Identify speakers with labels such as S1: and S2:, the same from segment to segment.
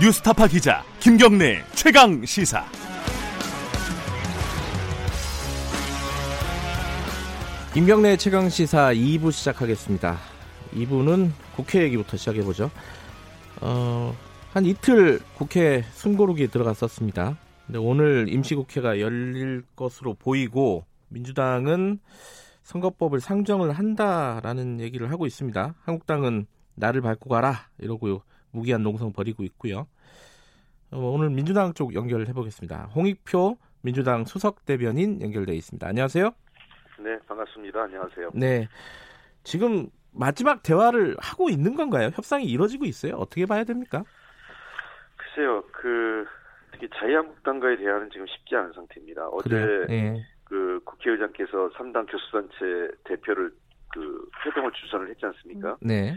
S1: 뉴스타파 기자 김경래 최강 시사.
S2: 김경래 최강 시사 2부 시작하겠습니다. 2부는 국회 얘기부터 시작해 보죠. 어, 한 이틀 국회 숨고르기 들어갔었습니다. 근데 오늘 임시국회가 열릴 것으로 보이고 민주당은 선거법을 상정을 한다라는 얘기를 하고 있습니다. 한국당은 나를 밟고 가라 이러고 무기한 농성 벌이고 있고요. 어, 오늘 민주당 쪽 연결해 보겠습니다. 홍익표 민주당 수석 대변인 연결돼 있습니다. 안녕하세요.
S3: 네, 반갑습니다. 안녕하세요.
S2: 네. 지금 마지막 대화를 하고 있는 건가요? 협상이 이루어지고 있어요? 어떻게 봐야 됩니까?
S3: 글쎄요, 그 특히 자유한국당과의 대화는 지금 쉽지 않은 상태입니다. 어제 네. 그 국회의장께서 3당 교수단체 대표를 그 회동을 주선을 했지 않습니까?
S2: 네.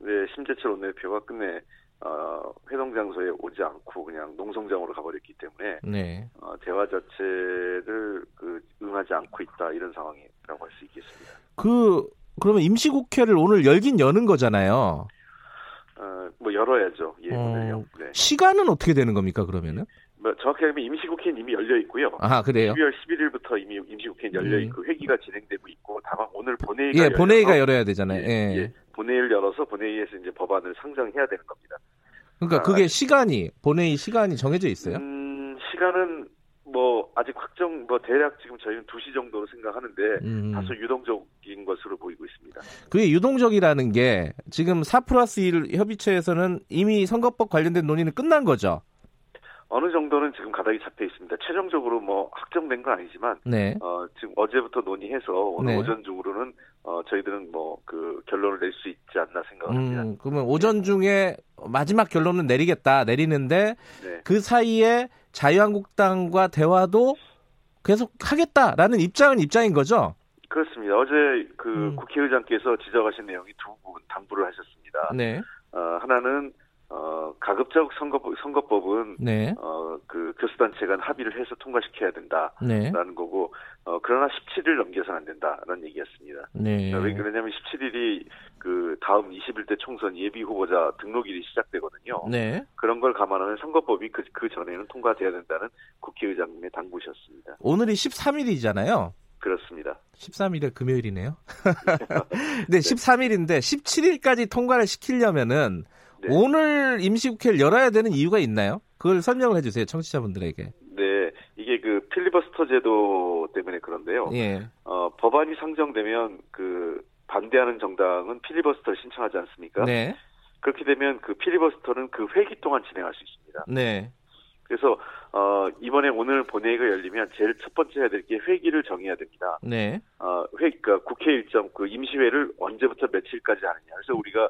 S3: 네, 심재철 원내대표가 끝내 어, 회동 장소에 오지 않고 그냥 농성장으로 가버렸기 때문에
S2: 네.
S3: 어, 대화 자체를 그 응하지 않고 있다 이런 상황이라고 할 수 있겠습니다.
S2: 그 그러면 임시국회를 오늘 열긴 여는 거잖아요.
S3: 어, 뭐 열어야죠. 예, 어,
S2: 네. 시간은 어떻게 되는 겁니까 그러면은?
S3: 뭐 정확히 하면 임시국회는 이미 열려 있고요.
S2: 아 그래요?
S3: 12월 11일부터 이미 임시국회는 열려 음. 있고 음. 회기가 진행되고 있고 다만 오늘 본회의가
S2: 예 본회의가 열어야 되잖아요. 예, 예. 예.
S3: 본회의를 열어서 본회의에서 이제 법안을 상정해야 되는 겁니다.
S2: 그러니까 아, 그게 시간이 본회의 시간이 정해져 있어요?
S3: 음, 시간은 뭐 아직 확정 뭐 대략 지금 저희는 2시 정도로 생각하는데 음. 다소 유동적인 것으로 보이고 있습니다.
S2: 그게 유동적이라는 게 지금 4 플러스 1 협의체에서는 이미 선거법 관련된 논의는 끝난 거죠?
S3: 어느 정도는 지금 가닥이 잡혀 있습니다. 최종적으로 뭐 확정된 건 아니지만
S2: 네.
S3: 어, 지금 어제부터 논의해서 오늘 네. 오전 중으로는 어, 저희들은 뭐 그 결론을 낼 수 있지 않나 생각합니다.
S2: 음, 그러면 오전 중에 마지막 결론은 내리겠다 내리는데 네. 그 사이에 자유한국당과 대화도 계속 하겠다라는 입장은 입장인 거죠?
S3: 그렇습니다. 어제 그 음. 국회의장께서 지적하신 내용이 두 부분 당부를 하셨습니다.
S2: 네.
S3: 어, 하나는 어, 가급적 선거법, 선거법은,
S2: 네.
S3: 어, 그 교수단체 간 합의를 해서 통과시켜야 된다.
S2: 네.
S3: 라는 거고, 어, 그러나 17일 넘겨서는 안 된다라는 얘기였습니다.
S2: 네.
S3: 왜 그러냐면 17일이 그 다음 21대 총선 예비 후보자 등록일이 시작되거든요.
S2: 네.
S3: 그런 걸 감안하면 선거법이 그, 그 전에는 통과돼야 된다는 국회의장님의 당부셨습니다.
S2: 오늘이 13일이잖아요.
S3: 그렇습니다.
S2: 13일이 금요일이네요. 네, 13일인데 17일까지 통과를 시키려면은 네. 오늘 임시국회를 열어야 되는 이유가 있나요? 그걸 설명을 해주세요, 청취자분들에게.
S3: 네, 이게 그 필리버스터 제도 때문에 그런데요.
S2: 예.
S3: 어, 법안이 상정되면 그 반대하는 정당은 필리버스터를 신청하지 않습니까?
S2: 네.
S3: 그렇게 되면 그 필리버스터는 그 회기 동안 진행할 수 있습니다.
S2: 네.
S3: 그래서 어, 이번에 오늘 본회의가 열리면 제일 첫 번째 해야 될 게 회기를 정해야 됩니다.
S2: 네.
S3: 어, 회, 그러니까 국회 일정 그 임시회를 언제부터 며칠까지 하느냐. 그래서 우리가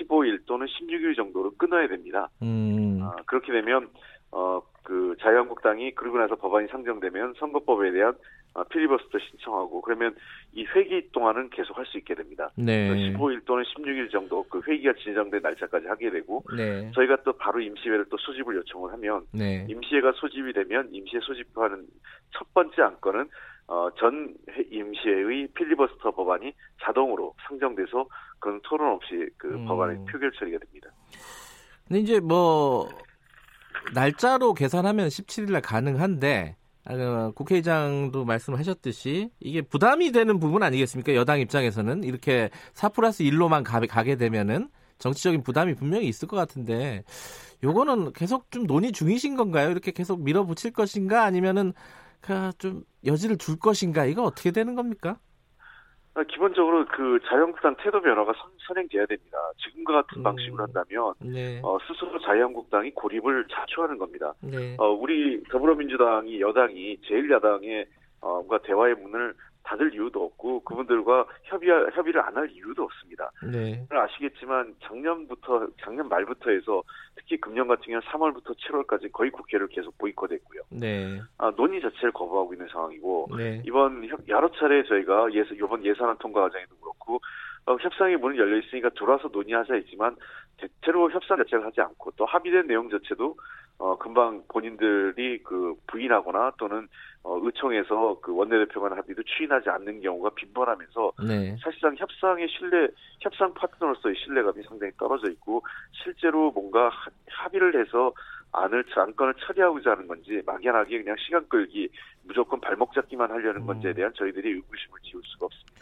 S3: 15일 또는 16일 정도로 끊어야 됩니다.
S2: 음.
S3: 어, 그렇게 되면 어, 그 자유한국당이 그러고 나서 법안이 상정되면 선거법에 대한 어, 필리버스터 신청하고 그러면 이 회기 동안은 계속 할 수 있게 됩니다.
S2: 네.
S3: 15일 또는 16일 정도 그 회기가 진정된 날짜까지 하게 되고
S2: 네.
S3: 저희가 또 바로 임시회를 또 소집을 요청을 하면
S2: 네.
S3: 임시회가 소집이 되면 임시회 소집하는 첫 번째 안건은 어, 전 임시회의 필리버스터 법안이 자동으로 상정돼서 그건 토론 없이 그 음. 법안이 표결 처리가 됩니다.
S2: 근데 이제 뭐 날짜로 계산하면 17일 날 가능한데 어, 국회의장도 말씀하셨듯이 이게 부담이 되는 부분 아니겠습니까? 여당 입장에서는 이렇게 4 플러스 1로만 가, 가게 되면은 정치적인 부담이 분명히 있을 것 같은데 요거는 계속 좀 논의 중이신 건가요? 이렇게 계속 밀어붙일 것인가 아니면은 좀 여지를 줄 것인가 이거 어떻게 되는 겁니까?
S3: 아, 기본적으로 그 자유한국당 태도 변화가 선, 행돼야 됩니다. 지금과 같은
S2: 음,
S3: 방식으로 한다면
S2: 네.
S3: 어, 스스로 자유한국당이 고립을 자초하는 겁니다.
S2: 네.
S3: 어, 우리 더불어민주당이 여당이 제1야당의 어, 뭔가 대화의 문을 닫을 이유도 없고 그분들과 협의 협의를 안 할 이유도 없습니다.
S2: 네.
S3: 아시겠지만 작년부터 작년 말부터 해서 특히 금년 같은 경우는 3월부터 7월까지 거의 국회를 계속 보이콧했고요.
S2: 네.
S3: 아, 논의 자체를 거부하고 있는 상황이고
S2: 네.
S3: 이번 여러 차례 저희가 예산 이번 예산안 통과 과정에도 그렇고 어, 협상의 문이 열려 있으니까 들어와서 논의하자 했지만 대체로 협상 자체를 하지 않고 또 합의된 내용 자체도 어, 금방 본인들이 그 부인하거나 또는 어, 의총에서 그 원내대표 간 합의도 추인하지 않는 경우가 빈번하면서 네. 사실상 협상의 신뢰, 협상 파트너로서의 신뢰감이 상당히 떨어져 있고 실제로 뭔가 합의를 해서 안을 안건을 처리하고자 하는 건지 막연하게 그냥 시간 끌기 무조건 발목 잡기만 하려는 건지에 음. 대한 저희들이 의구심을 지울 수가 없습니다.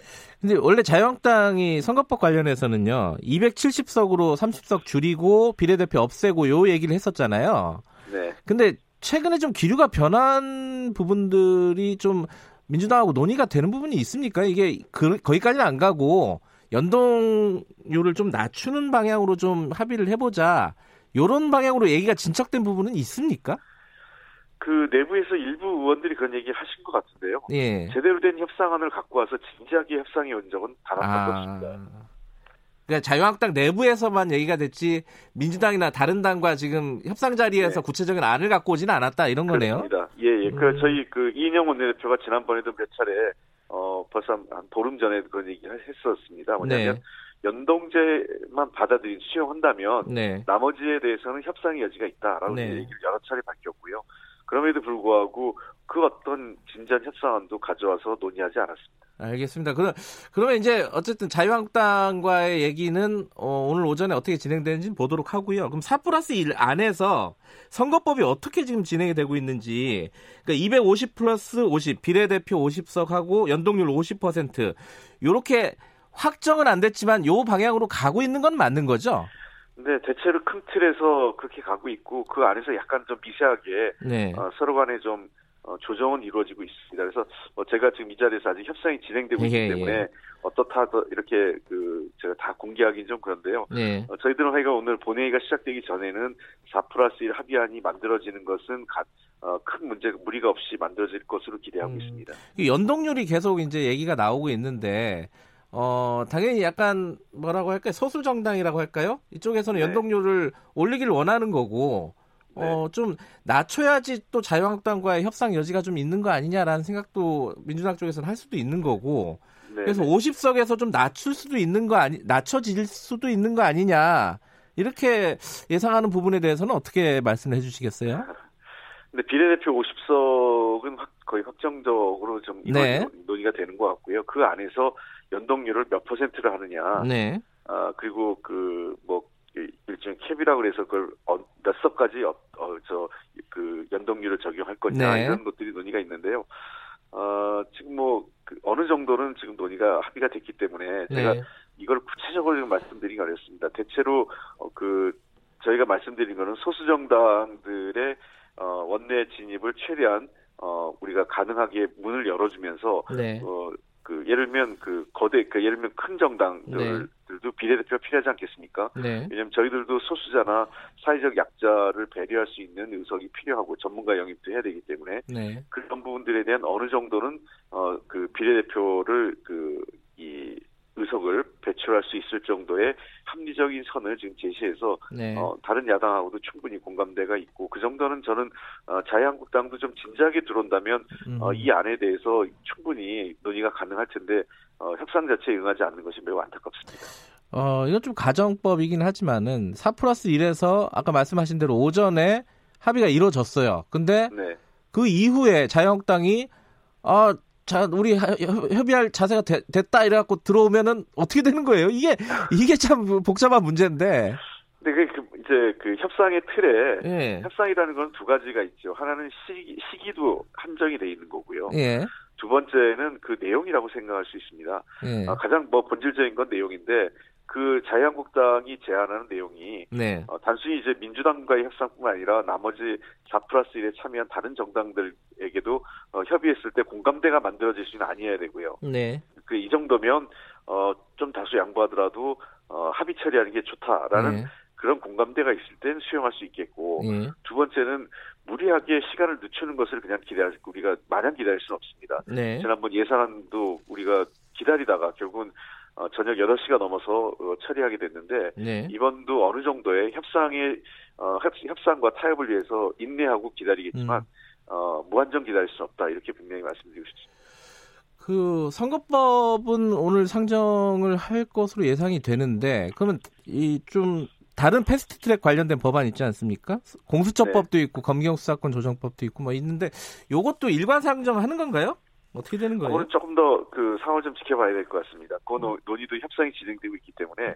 S2: 근데 원래 자유한국당이 선거법 관련해서는요 270석으로 30석 줄이고 비례대표 없애고 요 얘기를 했었잖아요. 네. 근데 최근에 좀 기류가 변한 부분들이 좀 민주당하고 논의가 되는 부분이 있습니까? 이게 그, 거기까지는 안 가고 연동률을 좀 낮추는 방향으로 좀 합의를 해보자. 이런 방향으로 얘기가 진척된 부분은 있습니까?
S3: 그 내부에서 일부 의원들이 그런 얘기 하신 것 같은데요. 예. 제대로 된 협상안을 갖고 와서 진지하게 협상해 온 적은 단한 번도 아... 없습니다.
S2: 그러니까 자유한국당 내부에서만 얘기가 됐지 민주당이나 다른 당과 지금 협상 자리에서 네. 구체적인 안을 갖고 오지는 않았다 이런 거네요.
S3: 그렇습니다. 예, 예. 그 음. 그 저희 그 이인영 원내대표가 지난번에도 몇 차례 어 벌써 한, 한 보름 전에 그런 얘기를 했었습니다. 뭐냐면 네. 연동제만 받아들인 수용한다면 네. 나머지에 대해서는 협상의 여지가 있다라고 네. 얘기를 여러 차례 밝혔고요. 그럼에도 불구하고 그 어떤 진지한 협상안도 가져와서 논의하지 않았습니다.
S2: 알겠습니다. 그럼 그러면 이제 어쨌든 자유한국당과의 얘기는 어, 오늘 오전에 어떻게 진행되는지 보도록 하고요. 그럼 4 플러스 1 안에서 선거법이 어떻게 지금 진행이 되고 있는지 그러니까 250 플러스 50 비례대표 50석하고 연동률 50% 요렇게 확정은 안 됐지만 요 방향으로 가고 있는 건 맞는 거죠?
S3: 네, 대체로 큰 틀에서 그렇게 가고 있고 그 안에서 약간 좀 미세하게 네. 어, 서로 간에 좀 어, 조정은 이루어지고 있습니다. 그래서 어, 제가 지금 이 자리에서 아직 협상이 진행되고 있기 예, 때문에 예. 어떻다 이렇게 그 제가 다 공개하기는 좀 그런데요. 네. 어, 저희들은 회의가 오늘 본회의가 시작되기 전에는 4 플러스 1 합의안이 만들어지는 것은 가, 어, 큰 문제 무리가 없이 만들어질 것으로 기대하고 음, 있습니다.
S2: 연동률이 계속 이제 얘기가 나오고 있는데 어, 당연히 약간 뭐라고 할까요? 소수 정당이라고 할까요? 이쪽에서는 네. 연동률을 올리기를 원하는 거고 어, 네. 어, 좀 낮춰야지 또 자유한국당과의 협상 여지가 좀 있는 거 아니냐라는 생각도 민주당 쪽에서는 할 수도 있는 거고. 네. 그래서 50석에서 좀 낮출 수도 있는 거 아니 낮춰질 수도 있는 거 아니냐. 이렇게 예상하는 부분에 대해서는 어떻게 말씀을 해 주시겠어요?
S3: 근데 비례대표 50석은 확, 거의 확정적으로 좀 네. 논의가 되는 것 같고요. 그 안에서 연동률을 몇 퍼센트를 하느냐. 네. 아, 그리고 그, 뭐, 일종의 캡이라고 그래서 그걸 어, 몇 석까지 어, 어, 저, 그 연동률을 적용할 거냐. 네. 이런 것들이 논의가 있는데요. 어, 지금 뭐, 그 어느 정도는 지금 논의가 합의가 됐기 때문에 제가 네. 이걸 구체적으로 말씀드리기 어렵습니다. 대체로, 어, 그, 저희가 말씀드린 거는 소수 정당들의 어, 원내 진입을 최대한 어, 우리가 가능하게 문을 열어주면서 네. 어, 그 예를 들면 그 거대 그 예를 들면 큰 정당들도 네. 비례대표가 필요하지 않겠습니까? 네. 왜냐하면 저희들도 소수자나 사회적 약자를 배려할 수 있는 의석이 필요하고 전문가 영입도 해야 되기 때문에 네. 그런 부분들에 대한 어느 정도는 어 그 비례대표를 그이 의석을 배출할 수 있을 정도의 합리적인 선을 지금 제시해서 네. 어, 다른 야당하고도 충분히 공감대가 있고 그 정도는 저는 어, 자유한국당도 좀 진지하게 들어온다면 음. 어, 이 안에 대해서 충분히 논의가 가능할 텐데 어, 협상 자체에 응하지 않는 것이 매우 안타깝습니다.
S2: 어, 이건 좀 가정법이긴 하지만은 4 플러스 1에서 아까 말씀하신 대로 오전에 합의가 이루어졌어요. 근데 네. 그 이후에 자유한국당이 아 자, 우리 협의할 자세가 되, 됐다 이래갖고 들어오면은 어떻게 되는 거예요? 이게 이게 참 복잡한 문제인데.
S3: 네, 그, 그 이제 그 협상의 틀에 예. 협상이라는 건 두 가지가 있죠. 하나는 시기, 시기도 한정이 돼 있는 거고요. 예. 두 번째는 그 내용이라고 생각할 수 있습니다. 예. 아, 가장 뭐 본질적인 건 내용인데 그 자유한국당이 제안하는 내용이 네. 어, 단순히 이제 민주당과의 협상뿐만 아니라 나머지 4 플러스 1에 참여한 다른 정당들에게도 어, 협의했을 때 공감대가 만들어질 수는 아니어야 되고요. 네. 그 이 정도면 어, 좀 다수 양보하더라도 어, 합의 처리하는 게 좋다라는 네. 그런 공감대가 있을 땐 수용할 수 있겠고 네. 두 번째는 무리하게 시간을 늦추는 것을 그냥 기다릴 우리가 마냥 기다릴 수는 없습니다. 네. 지난번 예산안도 우리가 기다리다가 결국은 어, 저녁 8시가 넘어서 어, 처리하게 됐는데 네. 이번도 어느 정도의 협상의 어, 협상과 타협을 위해서 인내하고 기다리겠지만 음. 어, 무한정 기다릴 수 없다 이렇게 분명히 말씀드리고 싶습니다.
S2: 그 선거법은 오늘 상정을 할 것으로 예상이 되는데 그러면 이 좀 다른 패스트트랙 관련된 법안 있지 않습니까? 공수처법도 네. 있고 검경수사권 조정법도 있고 뭐 있는데 요것도 일관 상정하는 건가요? 어떻게 되는 거예요?
S3: 그거는 조금 더 그 상황을 좀 지켜봐야 될 것 같습니다. 그 음. 논의도 협상이 진행되고 있기 때문에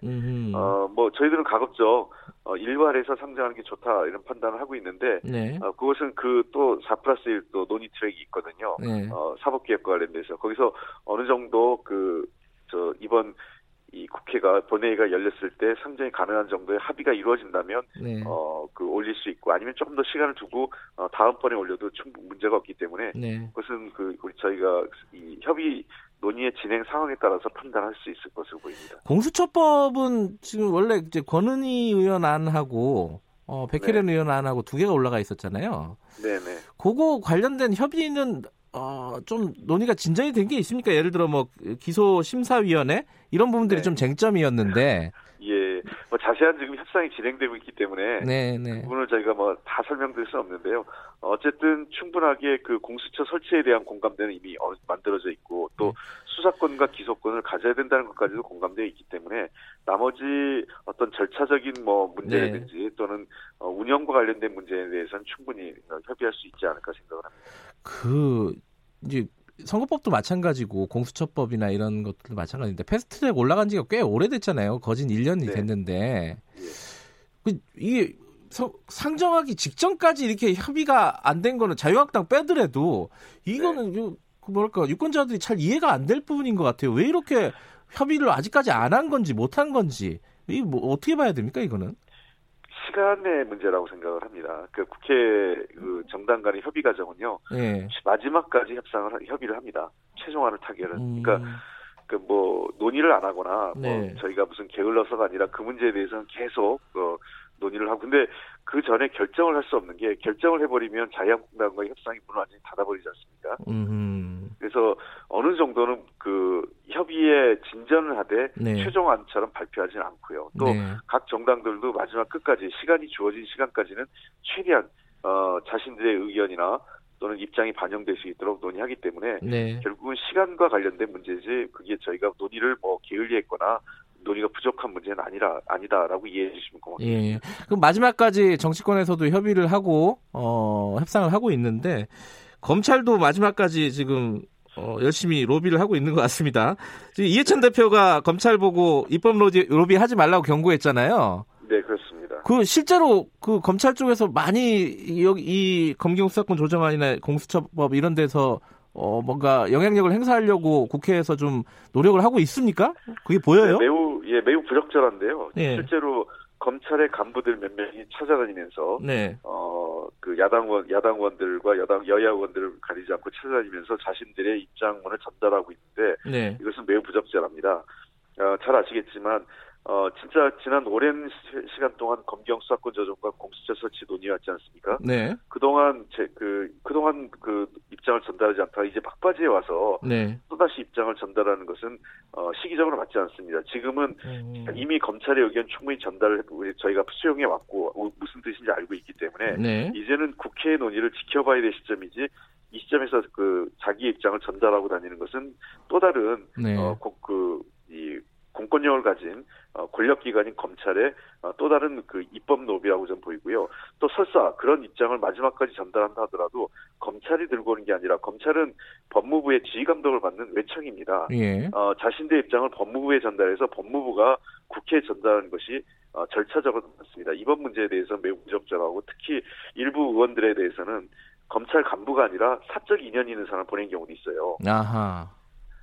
S3: 어뭐 저희들은 가급적 어, 일괄해서 상정하는 게 좋다 이런 판단을 하고 있는데 네. 어, 그것은 그 또 4 플러스 1 또 논의 트랙이 있거든요. 네. 어, 사법개혁과 관련돼서 거기서 어느 정도 그 저 이번 이 국회가 본회의가 열렸을 때 상정이 가능한 정도의 합의가 이루어진다면 네. 어그 올릴 수 있고 아니면 조금 더 시간을 두고 어, 다음번에 올려도 충분 문제가 없기 때문에 네. 그것은 그 우리 저희가 이 협의 논의의 진행 상황에 따라서 판단할 수 있을 것으로 보입니다.
S2: 공수처법은 지금 원래 이제 권은희 의원 안하고 어, 백혜련 네. 의원 안하고 두 개가 올라가 있었잖아요. 네네. 그거 관련된 협의는 어, 좀 논의가 진전이 된 게 있습니까? 예를 들어 뭐 기소 심사위원회 이런 부분들이 네. 좀 쟁점이었는데
S3: 예, 뭐 자세한 지금 협상이 진행되고 있기 때문에 네, 네. 그 부분을 저희가 뭐 다 설명드릴 수 없는데요. 어쨌든 충분하게 그 공수처 설치에 대한 공감대는 이미 어, 만들어져 있고 또 네. 수사권과 기소권을 가져야 된다는 것까지도 공감되어 있기 때문에 나머지 어떤 절차적인 뭐 문제라든지 네. 또는 어, 운영과 관련된 문제에 대해서는 충분히 협의할 수 있지 않을까 생각을 합니다.
S2: 그 이제 선거법도 마찬가지고 공수처법이나 이런 것들도 마찬가지인데 패스트트랙 올라간 지가 꽤 오래됐잖아요. 거진 1년이 네. 됐는데 예. 그 이게 상정하기 직전까지 이렇게 협의가 안 된 거는 자유한국당 빼더라도 이거는 네. 그 뭐랄까 유권자들이 잘 이해가 안 될 부분인 것 같아요. 왜 이렇게 협의를 아직까지 안 한 건지 못 한 건지 이 뭐 어떻게 봐야 됩니까 이거는?
S3: 시간의 문제라고 생각을 합니다. 그 국회 그 정당 간의 협의 과정은요. 네. 마지막까지 협상을 협의를 합니다. 최종안을 타결은. 음. 그러니까 그 뭐 논의를 안 하거나 뭐 네. 뭐 저희가 무슨 게을러서가 아니라 그 문제에 대해서는 계속 어, 논의를 하고 근데 그 전에 결정을 할 수 없는 게 결정을 해버리면 자유한국당과의 협상이 문을 완전히 닫아버리지 않습니까? 음. 그래서 어느 정도는 그 협의에 진전을 하되 네. 최종안처럼 발표하지는 않고요. 또각 네. 정당들도 마지막 끝까지 시간이 주어진 시간까지는 최대한 어 자신들의 의견이나 또는 입장이 반영될 수 있도록 논의하기 때문에 네. 결국은 시간과 관련된 문제지 그게 저희가 논의를 뭐 게을리했거나 논의가 부족한 문제는 아니라 아니다라고 이해해 주시면 고맙습니다.
S2: 예. 그럼 마지막까지 정치권에서도 협의를 하고 어, 협상을 하고 있는데 검찰도 마지막까지 지금 어, 열심히 로비를 하고 있는 것 같습니다. 지금 이해찬 대표가 검찰 보고 입법 로비, 로비 하지 말라고 경고했잖아요.
S3: 네, 그렇습니다.
S2: 그 실제로 그 검찰 쪽에서 많이 여기 이 검경 수사권 조정안이나 공수처법 이런 데서 어, 뭔가 영향력을 행사하려고 국회에서 좀 노력을 하고 있습니까? 그게 보여요?
S3: 네, 매우, 예, 매우 부적절한데요. 네. 실제로 검찰의 간부들 몇 명이 찾아다니면서, 네. 어, 그 야당원, 야당원들과 여당, 여야원들을 가리지 않고 찾아다니면서 자신들의 입장문을 전달하고 있는데, 네. 이것은 매우 부적절합니다. 어, 잘 아시겠지만, 어, 진짜 지난 오랜 시, 간 동안 검경 수사권 조정과 공수처 설치 논의왔지 않습니까? 네. 그동안 제, 그, 그동안 그 입장을 전달하지 않다가 이제 막바지에 와서 네. 또다시 입장을 전달하는 것은, 어, 시기적으로 맞지 않습니다. 지금은 음. 이미 검찰의 의견 충분히 전달을 저희가 수용해 왔고, 무슨 뜻인지 알고 있기 때문에, 네. 이제는 국회의 논의를 지켜봐야 될 시점이지, 이 시점에서 그 자기 입장을 전달하고 다니는 것은 또 다른, 네. 어, 그, 이 공권력을 가진 어, 권력기관인 검찰의 어, 또 다른 그 입법 노비라고 좀 보이고요. 또 설사 그런 입장을 마지막까지 전달한다 하더라도 검찰이 들고 오는 게 아니라 검찰은 법무부의 지휘 감독을 받는 외청입니다. 예. 어, 자신들의 입장을 법무부에 전달해서 법무부가 국회에 전달하는 것이 어, 절차적으로 맞습니다. 이번 문제에 대해서 매우 부적절하고 특히 일부 의원들에 대해서는 검찰 간부가 아니라 사적 인연 있는 사람을 보낸 경우도 있어요. 아하.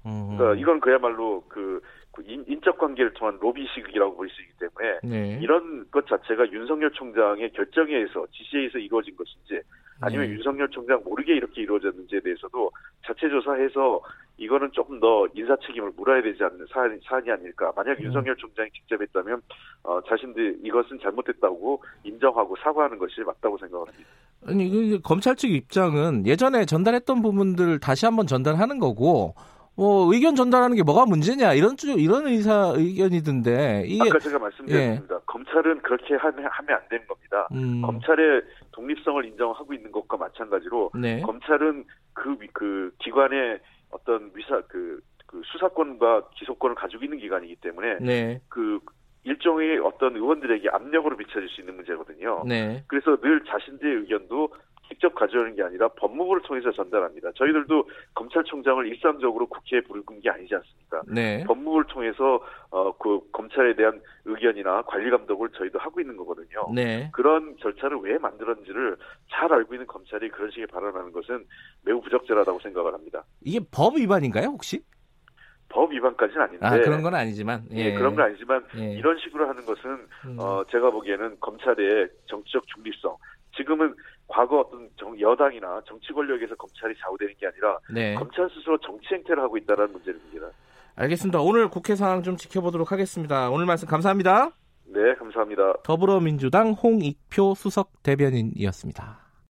S3: 그러니까 이건 그야말로 그, 그 인, 적 관계를 통한 로비식이라고 볼 수 있기 때문에 네. 이런 것 자체가 윤석열 총장의 결정에 의해서 지시에 의해서 이루어진 것인지 아니면 네. 윤석열 총장 모르게 이렇게 이루어졌는지에 대해서도 자체 조사해서 이거는 조금 더 인사 책임을 물어야 되지 않는 사안이, 사안이 아닐까. 만약 음. 윤석열 총장이 직접 했다면 어, 자신들 이것은 잘못됐다고 인정하고 사과하는 것이 맞다고 생각을 합니다.
S2: 아니 그 검찰 측 입장은 예전에 전달했던 부분들 다시 한번 전달하는 거고 뭐 의견 전달하는 게 뭐가 문제냐 이런 이런 의사 의견이던데
S3: 이게 아까 제가 말씀드렸습니다. 예. 검찰은 그렇게 하면 하면 안 되는 겁니다. 음. 검찰의 독립성을 인정하고 있는 것과 마찬가지로 네. 검찰은 그그 그 기관의 어떤 위사 그, 그 수사권과 기소권을 가지고 있는 기관이기 때문에 네. 그 일종의 어떤 의원들에게 압력으로 비춰질 수 있는 문제거든요.
S2: 네.
S3: 그래서 늘 자신들의 의견도 직접 가져오는 게 아니라 법무부를 통해서 전달합니다. 저희들도 검찰총장을 일상적으로 국회에 부르는 게 아니지 않습니까?
S2: 네.
S3: 법무부를 통해서 어, 그 검찰에 대한 의견이나 관리 감독을 저희도 하고 있는 거거든요.
S2: 네.
S3: 그런 절차를 왜 만들었는지를 잘 알고 있는 검찰이 그런 식의 발언하는 것은 매우 부적절하다고 생각을 합니다.
S2: 이게 법 위반인가요, 혹시?
S3: 법 위반까지는 아닌데.
S2: 아, 그런 건 아니지만.
S3: 예, 예 그런 건 아니지만 예. 이런 식으로 하는 것은 음. 어, 제가 보기에는 검찰의 정치적 중립성. 지금은 과거 어떤 정, 여당이나 정치 권력에서 검찰이 좌우되는 게 아니라 네. 검찰 스스로 정치 행태를 하고 있다는 문제입니다.
S2: 알겠습니다. 오늘 국회 상황 좀 지켜보도록 하겠습니다. 오늘 말씀 감사합니다.
S3: 네, 감사합니다.
S2: 더불어민주당 홍익표 수석 대변인이었습니다.